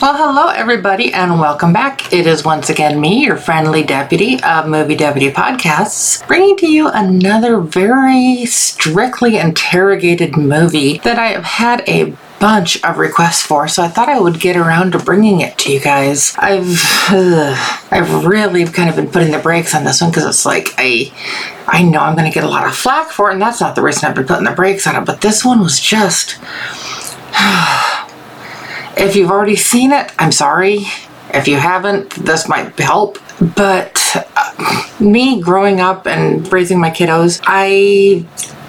Well, hello, everybody, and welcome back. It is once again me, your friendly deputy of Movie Deputy Podcasts, bringing to you another very strictly interrogated movie that I have had a bunch of requests for, so I thought I would get around to bringing it to you guys. I've uh, I've really kind of been putting the brakes on this one because it's like I I know I'm going to get a lot of flack for it, and that's not the reason I've been putting the brakes on it. But this one was just. If you've already seen it, I'm sorry. If you haven't, this might help. But uh, me growing up and raising my kiddos, I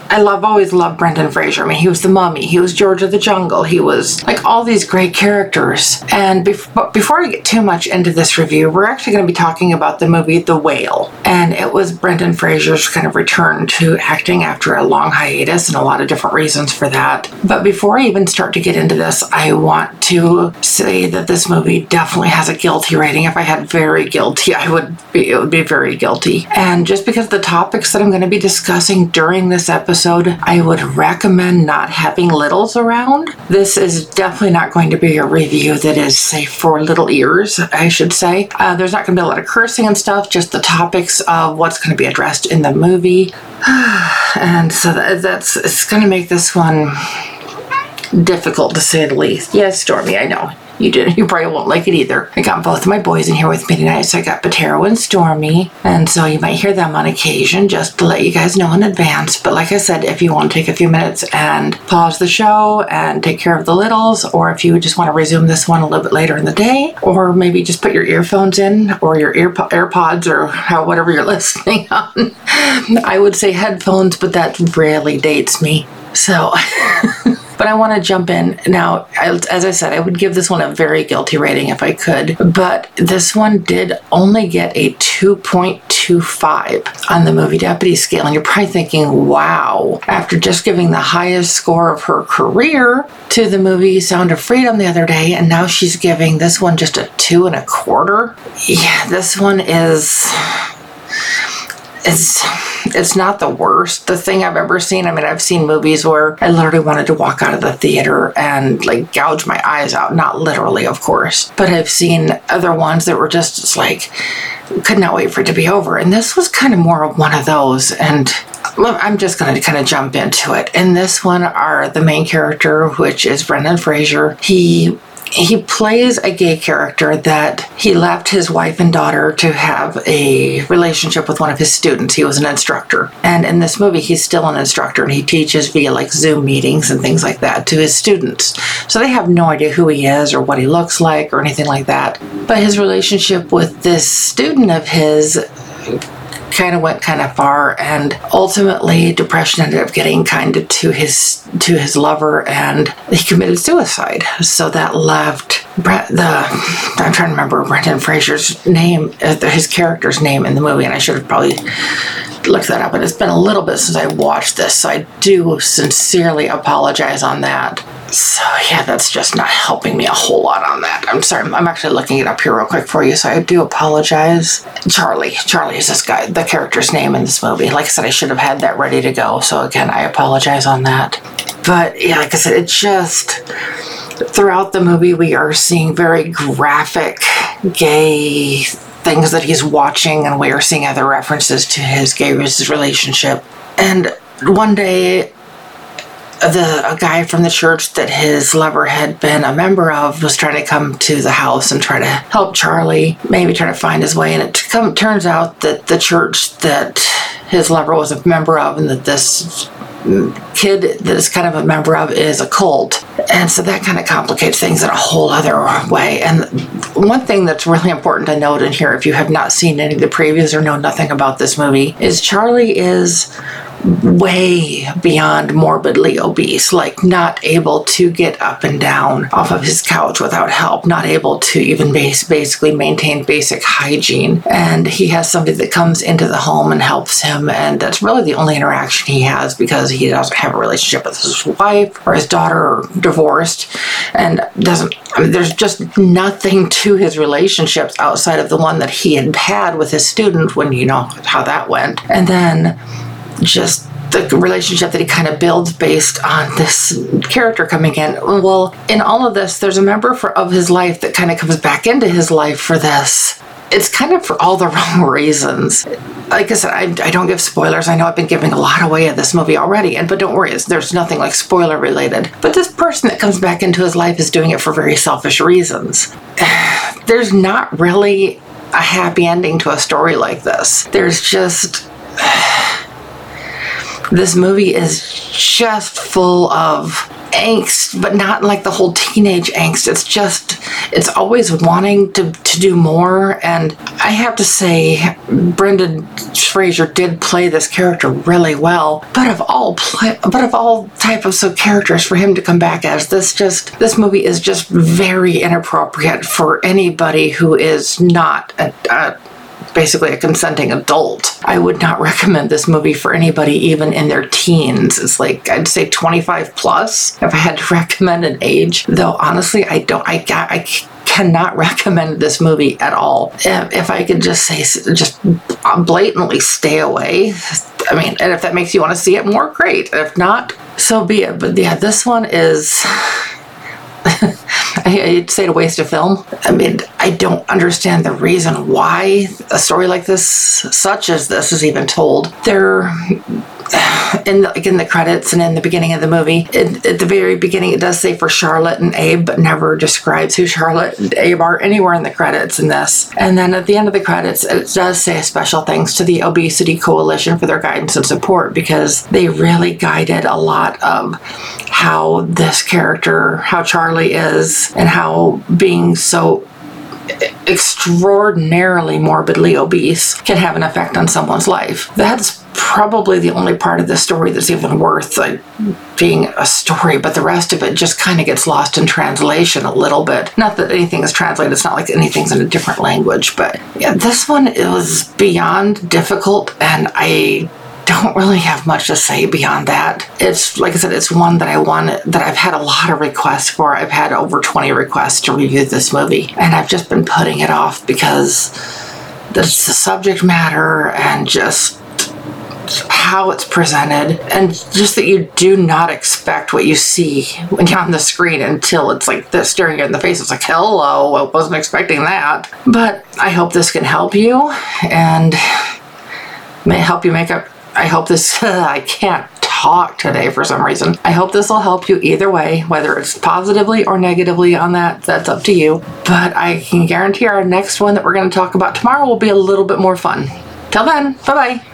I love always loved Brendan Fraser. I mean, he was the Mummy, he was George of the Jungle, he was like all these great characters. And bef- before I get too much into this review, we're actually going to be talking about the movie The Whale, and it was Brendan Fraser's kind of return to acting after a long hiatus, and a lot of different reasons for that. But before I even start to get into this, I want to say that this movie definitely has a guilty rating. If I had very guilty, I would be it would be very guilty. And just because the topics that I'm going to be discussing during this episode episode, I would recommend not having littles around. This is definitely not going to be a review that is safe for little ears, I should say. Uh, there's not going to be a lot of cursing and stuff, just the topics of what's going to be addressed in the movie. and so that, that's it's going to make this one difficult to say the least. Yes, Stormy, I know. You did. You probably won't like it either. I got both of my boys in here with me tonight. So I got Patero and Stormy. And so you might hear them on occasion just to let you guys know in advance. But like I said, if you want to take a few minutes and pause the show and take care of the littles, or if you just want to resume this one a little bit later in the day, or maybe just put your earphones in or your ear AirPods or how, whatever you're listening on. I would say headphones, but that really dates me. So. But I want to jump in now. As I said, I would give this one a very guilty rating if I could, but this one did only get a 2.25 on the movie deputy scale. And you're probably thinking, wow, after just giving the highest score of her career to the movie Sound of Freedom the other day, and now she's giving this one just a two and a quarter. Yeah, this one is. It's it's not the worst the thing I've ever seen. I mean, I've seen movies where I literally wanted to walk out of the theater and like gouge my eyes out. Not literally, of course, but I've seen other ones that were just like could not wait for it to be over. And this was kind of more of one of those. And I'm just going to kind of jump into it. In this one are the main character, which is Brendan Fraser. He he plays a gay character that he left his wife and daughter to have a relationship with one of his students. He was an instructor. And in this movie, he's still an instructor and he teaches via like Zoom meetings and things like that to his students. So they have no idea who he is or what he looks like or anything like that. But his relationship with this student of his kind of went kind of far and ultimately depression ended up getting kind of to his to his lover and he committed suicide. So that left Brett the I'm trying to remember Brendan Fraser's name uh, his character's name in the movie and I should have probably looked that up but it's been a little bit since I watched this so I do sincerely apologize on that so yeah, that's just not helping me a whole lot on that. I'm sorry. I'm actually looking it up here real quick for you, so I do apologize. Charlie. Charlie is this guy, the character's name in this movie. Like I said, I should have had that ready to go. So again, I apologize on that. But yeah, like I said, it just throughout the movie we are seeing very graphic gay things that he's watching, and we are seeing other references to his gay relationship. And one day the a guy from the church that his lover had been a member of was trying to come to the house and try to help Charlie, maybe try to find his way. And it come, turns out that the church that his lover was a member of, and that this kid that is kind of a member of is a cult. And so that kind of complicates things in a whole other way. And one thing that's really important to note in here, if you have not seen any of the previews or know nothing about this movie, is Charlie is way beyond morbidly obese, like not able to get up and down off of his couch without help, not able to even base, basically maintain basic hygiene. And he has somebody that comes into the home and helps him, and that's really the only interaction he has because he doesn't have a relationship with his wife or his daughter or divorced and doesn't I mean, there's just nothing to his relationships outside of the one that he had had with his student when you know how that went and then just the relationship that he kind of builds based on this character coming in. Well, in all of this, there's a member for, of his life that kind of comes back into his life for this. It's kind of for all the wrong reasons. Like I said, I, I don't give spoilers. I know I've been giving a lot away of this movie already, and but don't worry, there's nothing like spoiler related. But this person that comes back into his life is doing it for very selfish reasons. there's not really a happy ending to a story like this. There's just this movie is just full of angst, but not like the whole teenage angst. It's just, it's always wanting to, to do more. And I have to say, Brendan Fraser did play this character really well. But of all play, but of all types of so characters for him to come back as this, just this movie is just very inappropriate for anybody who is not a, a basically a consenting adult. I would not recommend this movie for anybody even in their teens. It's like I'd say 25 plus if I had to recommend an age. Though honestly, I don't. I got. I cannot recommend this movie at all. If I could just say, just blatantly stay away. I mean, and if that makes you want to see it more, great. If not, so be it. But yeah, this one is. I'd say a waste of film. I mean, I don't understand the reason why a story like this, such as this, is even told. There in the, like in the credits and in the beginning of the movie, it, at the very beginning, it does say for Charlotte and Abe, but never describes who Charlotte and Abe are anywhere in the credits in this. And then at the end of the credits, it does say a special thanks to the Obesity Coalition for their guidance and support because they really guided a lot of how this character, how Charlie is, and how being so extraordinarily morbidly obese can have an effect on someone's life. That's probably the only part of the story that's even worth like, being a story, but the rest of it just kind of gets lost in translation a little bit. Not that anything is translated, it's not like anything's in a different language, but yeah, this one is beyond difficult, and I don't really have much to say beyond that. It's like I said, it's one that I want that I've had a lot of requests for. I've had over 20 requests to review this movie, and I've just been putting it off because it's the subject matter and just how it's presented and just that you do not expect what you see when you're on the screen until it's like this staring you in the face. It's like, hello, I wasn't expecting that. But I hope this can help you and may help you make up I hope this, I can't talk today for some reason. I hope this will help you either way, whether it's positively or negatively on that, that's up to you. But I can guarantee our next one that we're going to talk about tomorrow will be a little bit more fun. Till then, bye bye.